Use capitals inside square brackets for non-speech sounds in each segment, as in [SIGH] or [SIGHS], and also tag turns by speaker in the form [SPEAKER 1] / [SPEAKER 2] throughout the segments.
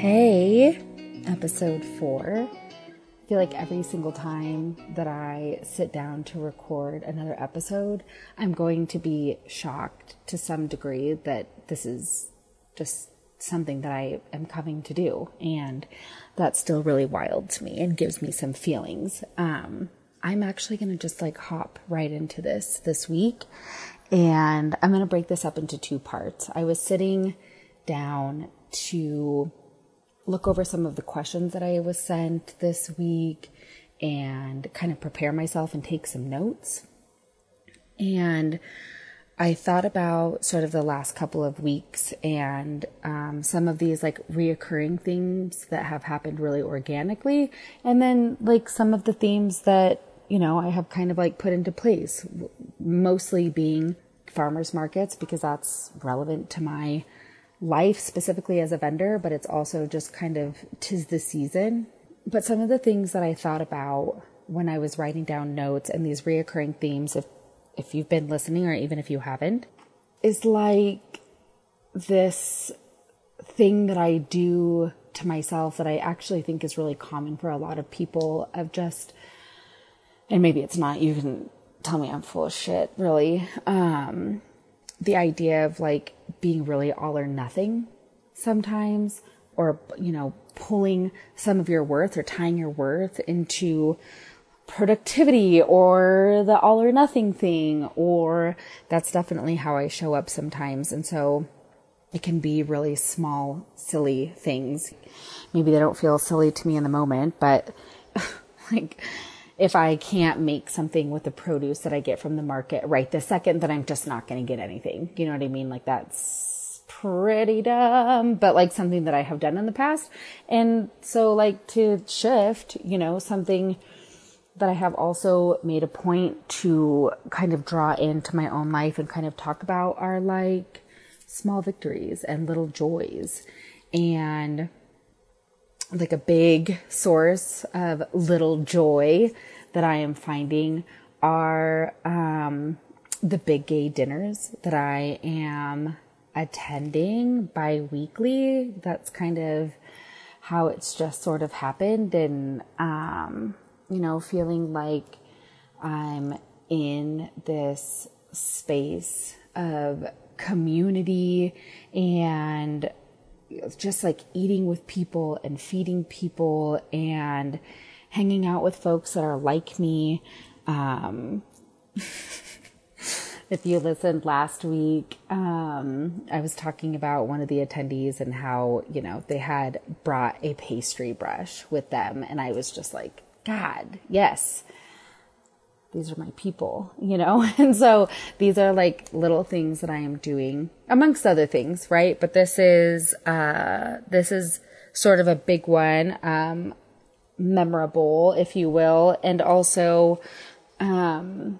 [SPEAKER 1] Hey, episode four. I feel like every single time that I sit down to record another episode, I'm going to be shocked to some degree that this is just something that I am coming to do. And that's still really wild to me and gives me some feelings. Um, I'm actually going to just like hop right into this this week. And I'm going to break this up into two parts. I was sitting down to look over some of the questions that I was sent this week and kind of prepare myself and take some notes. And I thought about sort of the last couple of weeks and um, some of these like reoccurring themes that have happened really organically, and then like some of the themes that you know I have kind of like put into place, mostly being farmers markets because that's relevant to my life specifically as a vendor, but it's also just kind of tis the season. But some of the things that I thought about when I was writing down notes and these reoccurring themes, if if you've been listening or even if you haven't, is like this thing that I do to myself that I actually think is really common for a lot of people of just and maybe it's not, you can tell me I'm full of shit, really. Um the idea of like being really all or nothing sometimes, or, you know, pulling some of your worth or tying your worth into productivity or the all or nothing thing, or that's definitely how I show up sometimes. And so it can be really small, silly things. Maybe they don't feel silly to me in the moment, but [LAUGHS] like, if I can't make something with the produce that I get from the market right this second, then I'm just not going to get anything. You know what I mean? Like that's pretty dumb, but like something that I have done in the past. And so like to shift, you know, something that I have also made a point to kind of draw into my own life and kind of talk about are like small victories and little joys. And like a big source of little joy that I am finding are um, the big gay dinners that I am attending bi weekly. That's kind of how it's just sort of happened, and um, you know, feeling like I'm in this space of community and just like eating with people and feeding people and hanging out with folks that are like me. Um, [LAUGHS] if you listened last week, um, I was talking about one of the attendees and how, you know, they had brought a pastry brush with them. And I was just like, God, yes, these are my people, [LAUGHS] you know? [LAUGHS] And so these are like little things that I am doing amongst other things, right? But this is, uh, this is sort of a big one. Um, memorable, if you will, and also, um,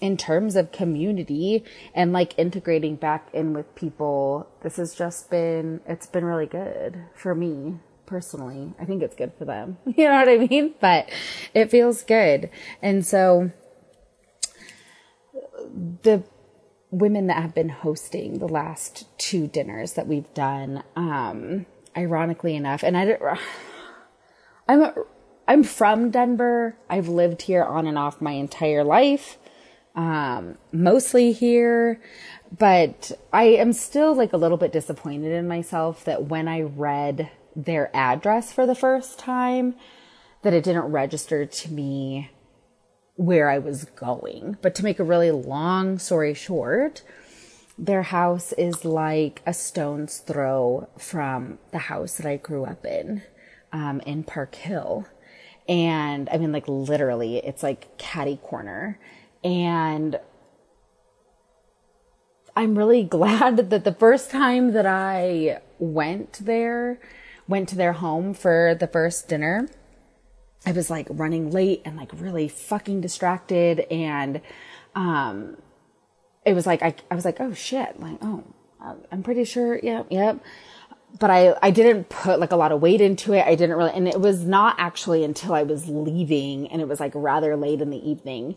[SPEAKER 1] in terms of community and like integrating back in with people, this has just been, it's been really good for me personally. I think it's good for them. [LAUGHS] You know what I mean? But it feels good. And so the women that have been hosting the last two dinners that we've done, um, ironically enough, and I, [SIGHS] I'm, a, I'm from Denver. I've lived here on and off my entire life. Um, mostly here, but I am still like a little bit disappointed in myself that when I read their address for the first time that it didn't register to me where I was going. But to make a really long story short, their house is like a stone's throw from the house that I grew up in, um, in Park Hill. And I mean, like literally, it's like catty corner. And I'm really [LAUGHS] glad that the first time that I went there, went to their home for the first dinner, I was like running late and like really fucking distracted. And, um, it was like, I, I was like, oh shit, like, oh, I'm pretty sure. Yep. Yep. But I, I didn't put like a lot of weight into it. I didn't really, and it was not actually until I was leaving and it was like rather late in the evening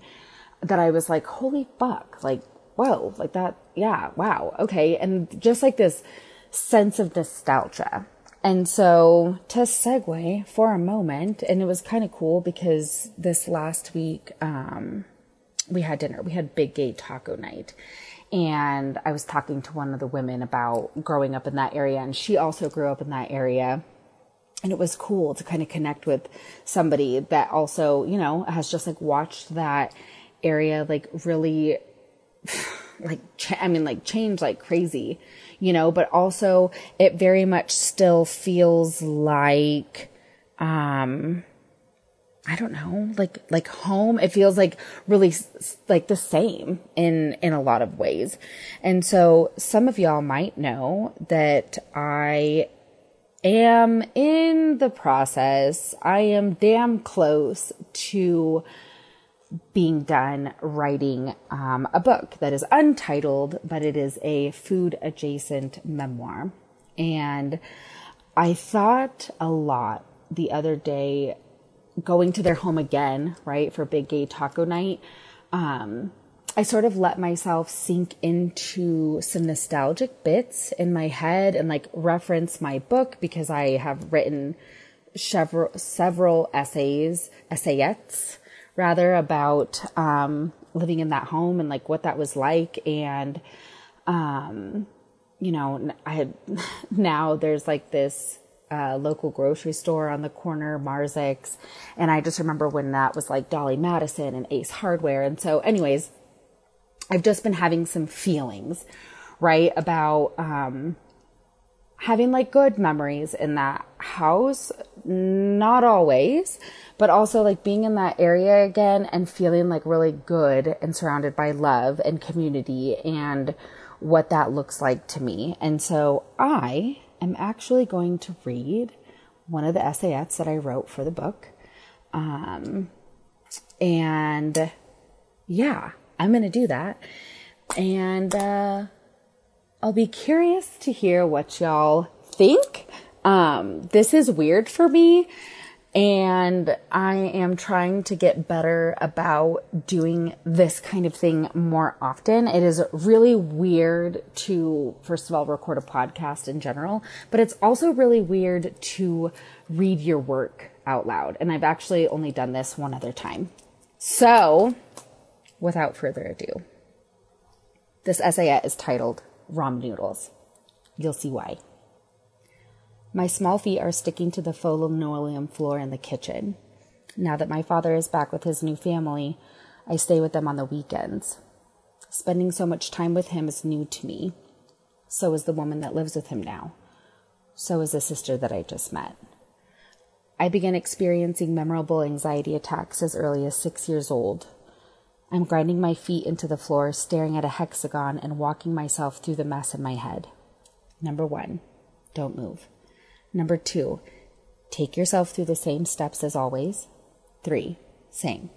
[SPEAKER 1] that I was like, holy fuck, like, whoa, like that. Yeah. Wow. Okay. And just like this sense of nostalgia And so to segue for a moment, and it was kind of cool because this last week, um, we had dinner. We had big gay taco night. And I was talking to one of the women about growing up in that area, and she also grew up in that area. And it was cool to kind of connect with somebody that also, you know, has just like watched that area like really like ch- I mean like change like crazy, you know, but also it very much still feels like um I don't know, like like home. It feels like really like the same in in a lot of ways. And so some of y'all might know that I am in the process. I am damn close to being done writing um, a book that is untitled, but it is a food adjacent memoir. And I thought a lot the other day going to their home again, right, for Big Gay Taco Night. Um, I sort of let myself sink into some nostalgic bits in my head and like reference my book because I have written several, several essays, essayettes rather about um, living in that home and like what that was like. And um, you know i had [LAUGHS] now there's like this uh, local grocery store on the corner Marczyk's and i just remember when that was like dolly madison and ace hardware. And so anyways i've just been having some feelings right about um, having like good memories in that house not always but also like being in that area again and feeling like really good and surrounded by love and community and what that looks like to me. And so I am actually going to read one of the essayettes that I wrote for the book. Um, and yeah, I'm going to do that. And, uh, I'll be curious to hear what y'all think. Um, this is weird for me and I am trying to get better about doing this kind of thing more often. It is really weird to, first of all, record a podcast in general, but it's also really weird to read your work out loud. And I've actually only done this one other time. So, without further ado, this essay is titled Ramen Noodles. You'll see why. My small feet are sticking to the faux linoleum floor in the kitchen. Now that my father is back with his new family, I stay with them on the weekends. Spending so much time with him is new to me. So is the woman that lives with him now. So is the sister that I just met. I began experiencing memorable anxiety attacks as early as six years old. I'm grinding my feet into the floor, staring at a hexagon, and walking myself through the mess in my head. Number one, don't move. Number two, take yourself through the same steps as always. Three, same.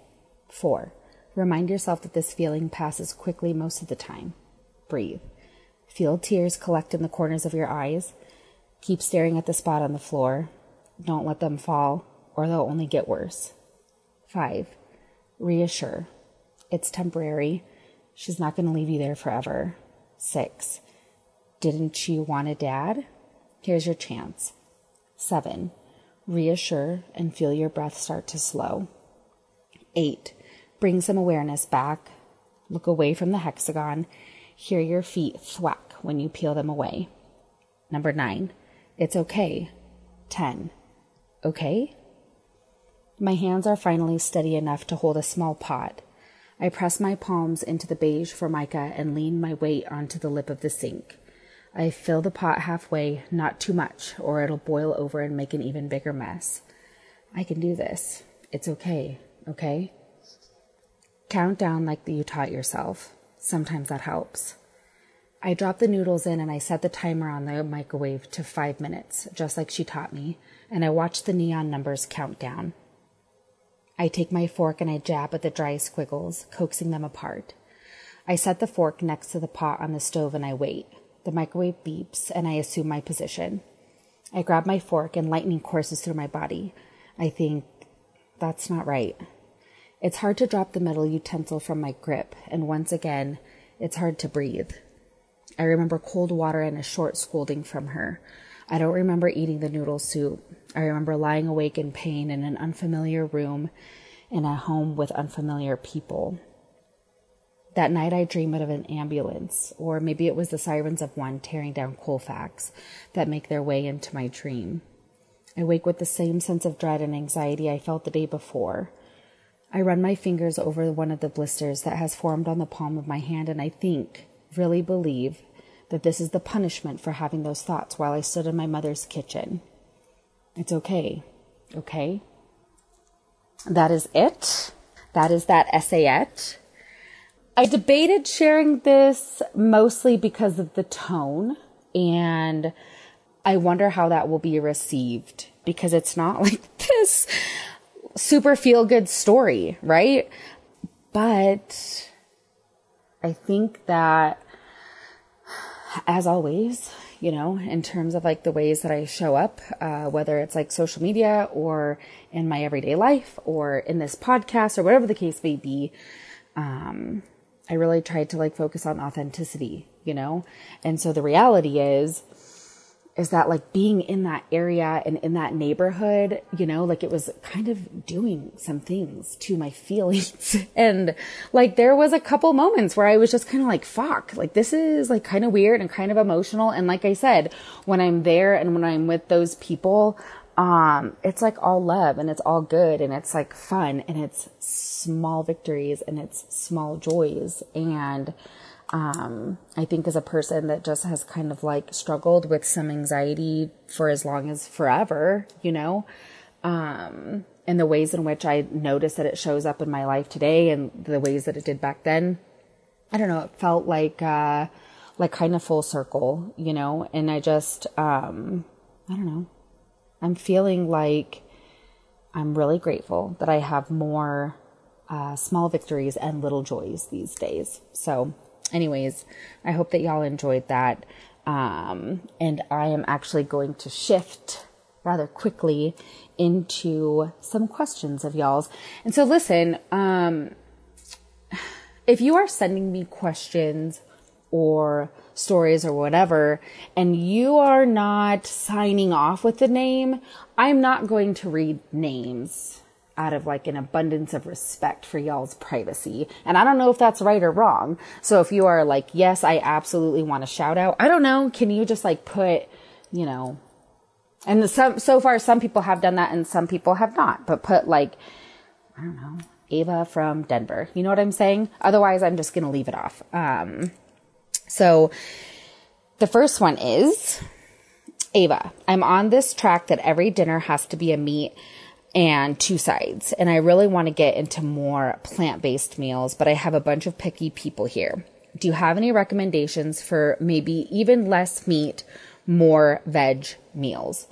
[SPEAKER 1] Four, remind yourself that this feeling passes quickly most of the time. Breathe. Feel tears collect in the corners of your eyes. Keep staring at the spot on the floor. Don't let them fall, or they'll only get worse. Five, reassure. It's temporary. She's not going to leave you there forever. Six, didn't you want a dad? Here's your chance. Seven, reassure and feel your breath start to slow. Eight, bring some awareness back. Look away from the hexagon. Hear your feet thwack when you peel them away. Number nine, it's okay. Ten, okay? My hands are finally steady enough to hold a small pot. I press my palms into the beige formica and lean my weight onto the lip of the sink. I fill the pot halfway, not too much, or it'll boil over and make an even bigger mess. I can do this. It's okay, okay? Count down like you taught yourself. Sometimes that helps. I drop the noodles in and I set the timer on the microwave to five minutes, just like she taught me, and I watch the neon numbers count down. I take my fork and I jab at the dry squiggles, coaxing them apart. I set the fork next to the pot on the stove and I wait. The microwave beeps, and I assume my position. I grab my fork, and lightning courses through my body. I think, that's not right. It's hard to drop the metal utensil from my grip, and once again, it's hard to breathe. I remember cold water and a short scolding from her. I don't remember eating the noodle soup. I remember lying awake in pain in an unfamiliar room in a home with unfamiliar people. That night I dreamed of an ambulance, or maybe it was the sirens of one tearing down Colfax that make their way into my dream. I wake with the same sense of dread and anxiety I felt the day before. I run my fingers over one of the blisters that has formed on the palm of my hand, and I think, really believe, that this is the punishment for having those thoughts while I stood in my mother's kitchen. It's okay. Okay? That is it. That is that essayette. I debated sharing this mostly because of the tone, and I wonder how that will be received because it's not [LAUGHS] like this super feel good story, right? But I think that, as always, you know, in terms of like the ways that I show up, uh, whether it's like social media or in my everyday life or in this podcast or whatever the case may be, um, I really tried to like focus on authenticity, you know? And so the reality is, is that like being in that area and in that neighborhood, you know, like it was kind of doing some things to my [LAUGHS] feelings. and like there was a couple moments where I was just kind of like, fuck, like this is like kind of weird and kind of emotional. And like I said, when I'm there and when I'm with those people, um, it's like all love and it's all good and it's like fun and it's small victories and it's small joys. And, um, I think as a person that just has kind of like struggled with some anxiety for as long as forever, you know, um, and the ways in which I notice that it shows up in my life today and the ways that it did back then, I don't know, it felt like, uh, like kind of full circle, you know, and I just, um, I don't know. I'm feeling like I'm really grateful that I have more uh, small victories and little joys these days. So anyways, I hope that y'all enjoyed that. Um, and I am actually going to shift rather quickly into some questions of y'all's. And so listen, um, if you are sending me questions or stories or whatever, and you are not signing off with the name, I'm not going to read names out of like an abundance of respect for y'all's privacy. And I don't know if that's right or wrong. So if you are like, yes, I absolutely want to shout out, I don't know, can you just like put, you know, and some, so far some people have done that and some people have not, but put like, I don't know, Ava from Denver. You know what I'm saying? Otherwise, I'm just going to leave it off. Um, so the first one is Ava. I'm on this track that every dinner has to be a meat and two sides. And I really want to get into more plant based meals, but I have a bunch of picky people here. Do you have any recommendations for maybe even less meat, more veg meals?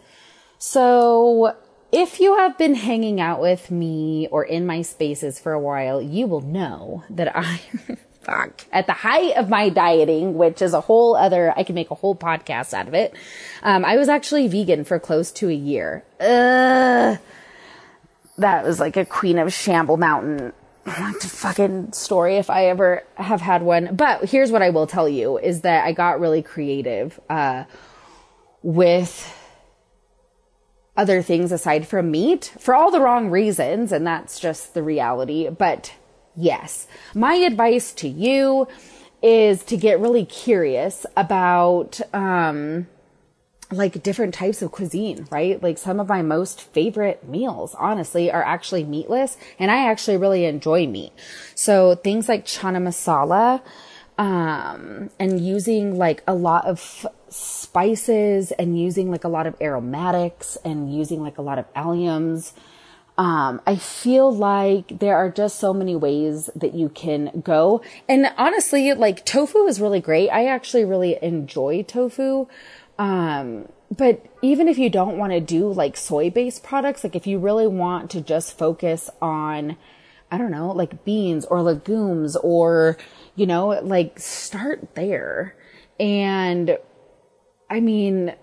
[SPEAKER 1] So, if you have been hanging out with me or in my spaces for a while, you will know that I, [LAUGHS] fuck, at the height of my dieting, which is a whole other, I can make a whole podcast out of it. Um, I was actually vegan for close to a year. Ugh that was like a Queen of Shamble Mountain fucking story if I ever have had one. But here's what I will tell you is that I got really creative uh, with other things aside from meat for all the wrong reasons, and that's just the reality. But yes, my advice to you is to get really curious about um, like different types of cuisine, right? Like some of my most favorite meals, honestly, are actually meatless and I actually really enjoy meat. So things like chana masala, um, and using like a lot of spices and using like a lot of aromatics and using like a lot of alliums. Um, I feel like there are just so many ways that you can go. And honestly, like tofu is really great. I actually really enjoy tofu. Um, but even if you don't want to do like soy based products, like if you really want to just focus on, I don't know, like beans or legumes or, you know, like start there. And I mean,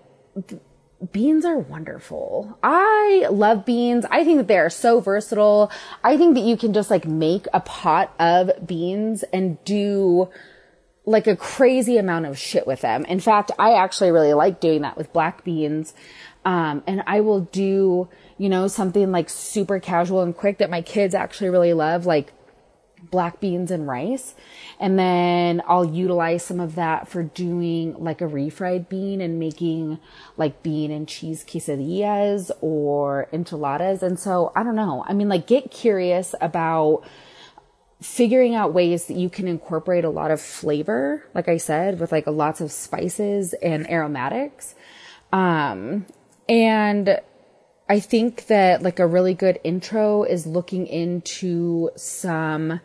[SPEAKER 1] beans are wonderful. I love beans. I think that they are so versatile. I think that you can just like make a pot of beans and do like a crazy amount of shit with them. In fact, I actually really like doing that with black beans. Um, and I will do, you know, something like super casual and quick that my kids actually really love, like black beans and rice. And then I'll utilize some of that for doing like a refried bean and making like bean and cheese quesadillas or enchiladas. And so I don't know. I mean, like get curious about figuring out ways that you can incorporate a lot of flavor, like I said, with like lots of spices and aromatics. Um, and I think that like a really good intro is looking into some,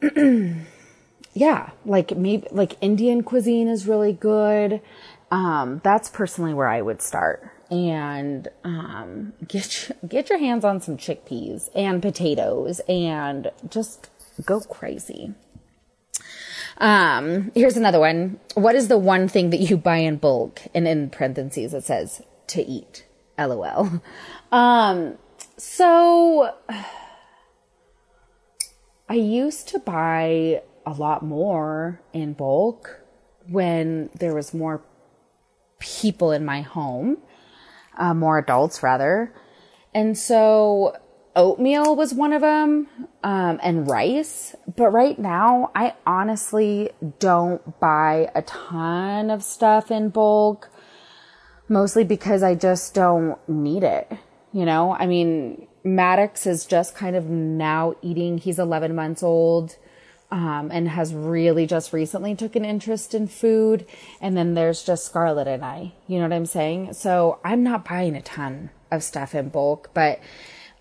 [SPEAKER 1] [CLEARS THROAT] yeah, like maybe like Indian cuisine is really good. Um, that's personally where I would start and um, get get your hands on some chickpeas and potatoes and just go crazy. Um, here's another one. What is the one thing that you buy in bulk? And in parentheses it says to eat. LOL. Um, so I used to buy a lot more in bulk when there was more people in my home uh, more adults rather. And so oatmeal was one of them, um, and rice. But right now, I honestly don't buy a ton of stuff in bulk, mostly because I just don't need it. You know, I mean, Maddox is just kind of now eating. He's 11 months old um, and has really just recently took an interest in food. And then there's just Scarlett and I, you know what I'm saying? So I'm not buying a ton of stuff in bulk, but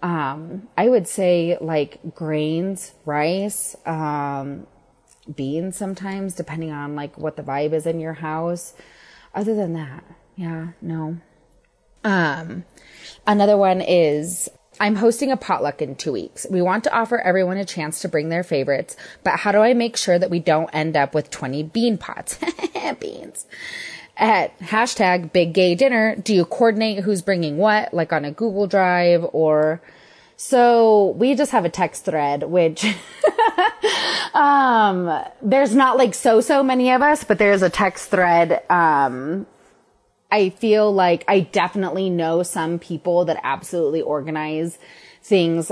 [SPEAKER 1] um, I would say like grains, rice, um, beans sometimes, depending on like what the vibe is in your house. Other than that, yeah, no. Um, another one is I'm hosting a potluck in two weeks. We want to offer everyone a chance to bring their favorites, but how do I make sure that we don't end up with 20 bean pots? [LAUGHS] Beans. At hashtag big gay dinner, do you coordinate who's bringing what, like on a Google Drive or so we just have a text thread, which, [LAUGHS] um, there's not like so, so many of us, but there's a text thread, um, I feel like I definitely know some people that absolutely organize things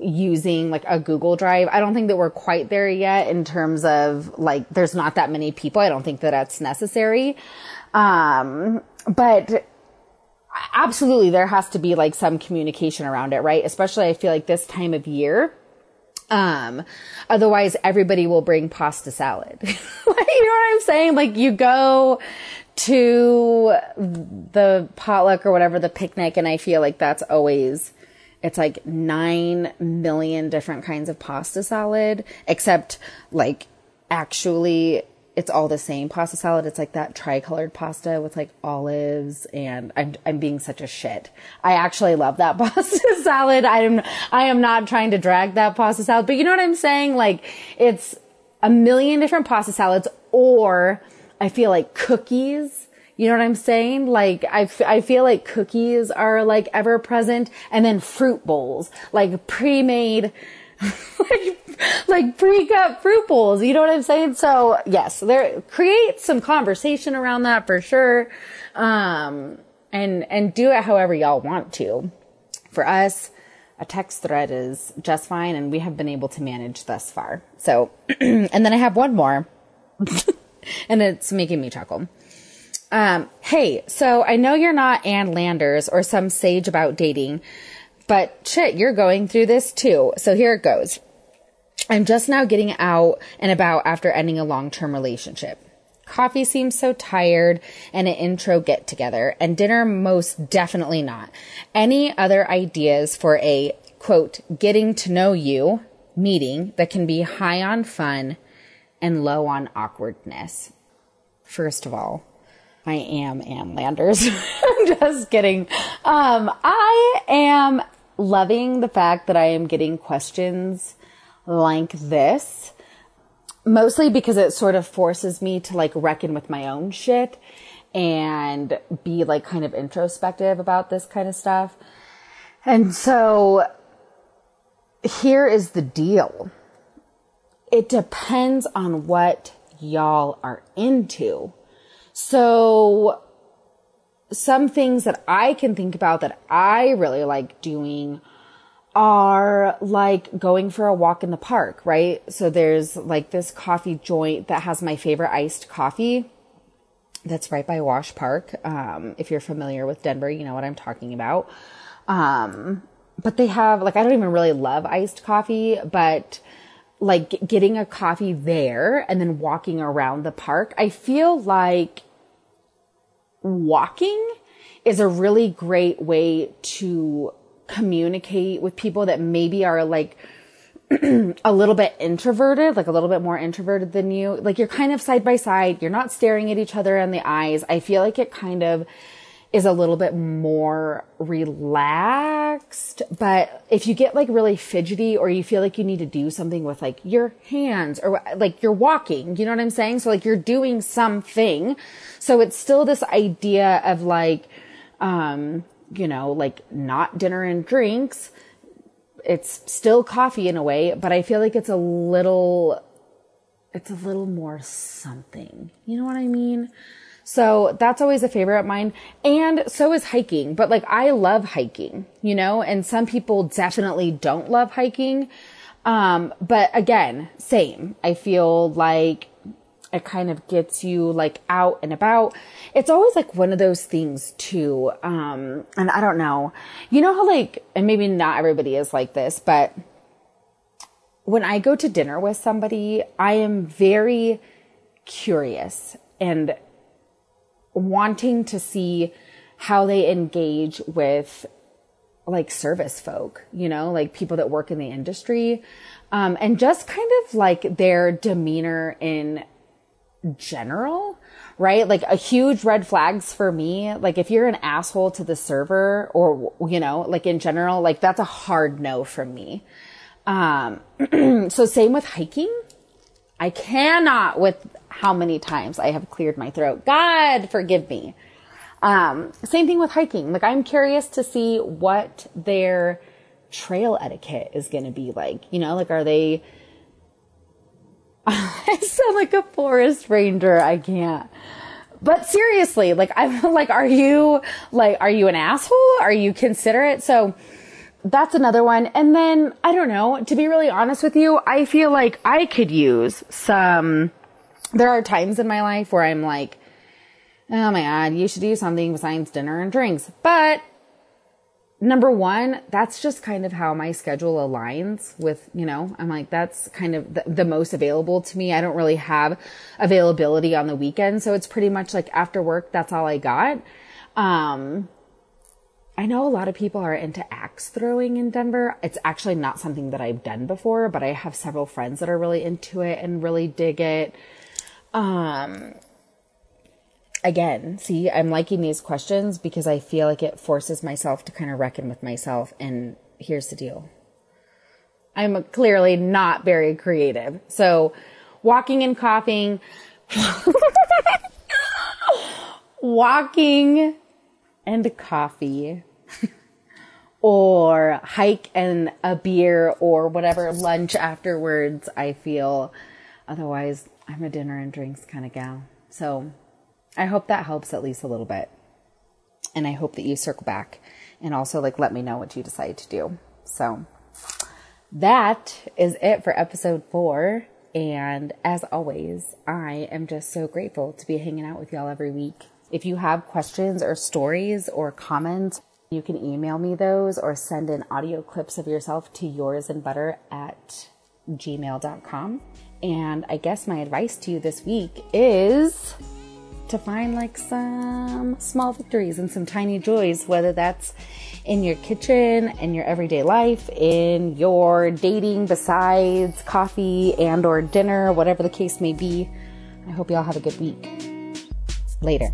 [SPEAKER 1] using like a Google Drive. I don't think that we're quite there yet in terms of like, there's not that many people. I don't think that that's necessary. Um, but absolutely there has to be like some communication around it, right? Especially I feel like this time of year. Um, otherwise everybody will bring pasta salad. [LAUGHS] you know what I'm saying? Like you go to the potluck or whatever, the picnic, and I feel like that's always it's like nine million different kinds of pasta salad, except like actually it's all the same pasta salad. It's like that tricolored pasta with like olives and I'm, I'm being such a shit. I actually love that [LAUGHS] pasta salad. I am, I am not trying to drag that pasta salad, but you know what I'm saying? Like it's a million different pasta salads or I feel like cookies. You know what I'm saying? Like, I, f- I feel like cookies are like ever present and then fruit bowls, like pre-made, [LAUGHS] like, like pre-cut fruit bowls. You know what I'm saying? So yes, there, create some conversation around that for sure. Um, and, and do it however y'all want to. For us, a text thread is just fine and we have been able to manage thus far. So, [CLEARS THROAT] and then I have one more. [LAUGHS] and it's making me chuckle. Um, hey, so I know you're not Ann Landers or some sage about dating, but shit, you're going through this too. So here it goes. I'm just now getting out and about after ending a long-term relationship. Coffee seems so tired and an intro get together and dinner most definitely not. Any other ideas for a quote, getting to know you meeting that can be high on fun and low on awkwardness. First of all, I am Ann Landers. [LAUGHS] I'm just kidding. Um, I am loving the fact that I am getting questions like this, mostly because it sort of forces me to like reckon with my own shit and be like kind of introspective about this kind of stuff. And so here is the deal it depends on what y'all are into. So some things that I can think about that I really like doing are like going for a walk in the park, right? So there's like this coffee joint that has my favorite iced coffee. That's right by Wash Park. Um, if you're familiar with Denver, you know what I'm talking about. Um, but they have like, I don't even really love iced coffee, but like getting a coffee there and then walking around the park, I feel like walking is a really great way to communicate with people that maybe are like [CLEARS THROAT] a little bit introverted, like a little bit more introverted than you. Like you're kind of side by side. You're not staring at each other in the eyes. I feel like it kind of is a little bit more relaxed. But if you get like really fidgety or you feel like you need to do something with like your hands or like you're walking, you know what I'm saying? So like you're doing something. So it's still this idea of like, um, you know, like not dinner and drinks. It's still coffee in a way, but I feel like it's a little, it's a little more something. You know what I mean? So that's always a favorite of mine. And so is hiking. But like I love hiking, you know, and some people definitely don't love hiking. Um, but again, same. I feel like it kind of gets you like out and about. It's always like one of those things too. Um, and I don't know, you know how like, and maybe not everybody is like this, but when I go to dinner with somebody, I am very curious and wanting to see how they engage with like service folk, you know, like people that work in the industry. Um, and just kind of like their demeanor in general, right? Like a huge red flags for me. Like if you're an asshole to the server or, you know, like in general, like that's a hard no from me. Um, [CLEARS THROAT] so same with hiking. I cannot with how many times I have cleared my throat. God forgive me. Um, same thing with hiking. Like I'm curious to see what their trail etiquette is going to be like. You know, like are they, [LAUGHS] I sound like a forest ranger. I can't. But seriously, like I'm [LAUGHS] like, are you like, are you an asshole? Are you considerate? So that's another one. And then I don't know, to be really honest with you, I feel like I could use some, there are times in my life where I'm like, oh my God, you should do something besides dinner and drinks. But number one, that's just kind of how my schedule aligns with, you know, I'm like, that's kind of the, the, most available to me. I don't really have availability on the weekend. So it's pretty much like after work, that's all I got. Um, I know a lot of people are into axe throwing in Denver. It's actually not something that I've done before, but I have several friends that are really into it and really dig it. Um, again, see, I'm liking these questions because I feel like it forces myself to kind of reckon with myself. And here's the deal I'm clearly not very creative. So, walking and coughing, [LAUGHS] walking and coffee, [LAUGHS] or hike and a beer, or whatever lunch afterwards, I feel. Otherwise, I'm a dinner and drinks kind of gal. So, I hope that helps at least a little bit. And I hope that you circle back and also like let me know what you decide to do. So that is it for episode four. And as always, I am just so grateful to be hanging out with y'all every week. If you have questions or stories or comments, you can email me those or send in audio clips of yourself to yours and butter at gmail.com. And I guess my advice to you this week is to find like some small victories and some tiny joys, whether that's in your kitchen, in your everyday life, in your dating besides coffee and or dinner, whatever the case may be. I hope y'all have a good week. Later.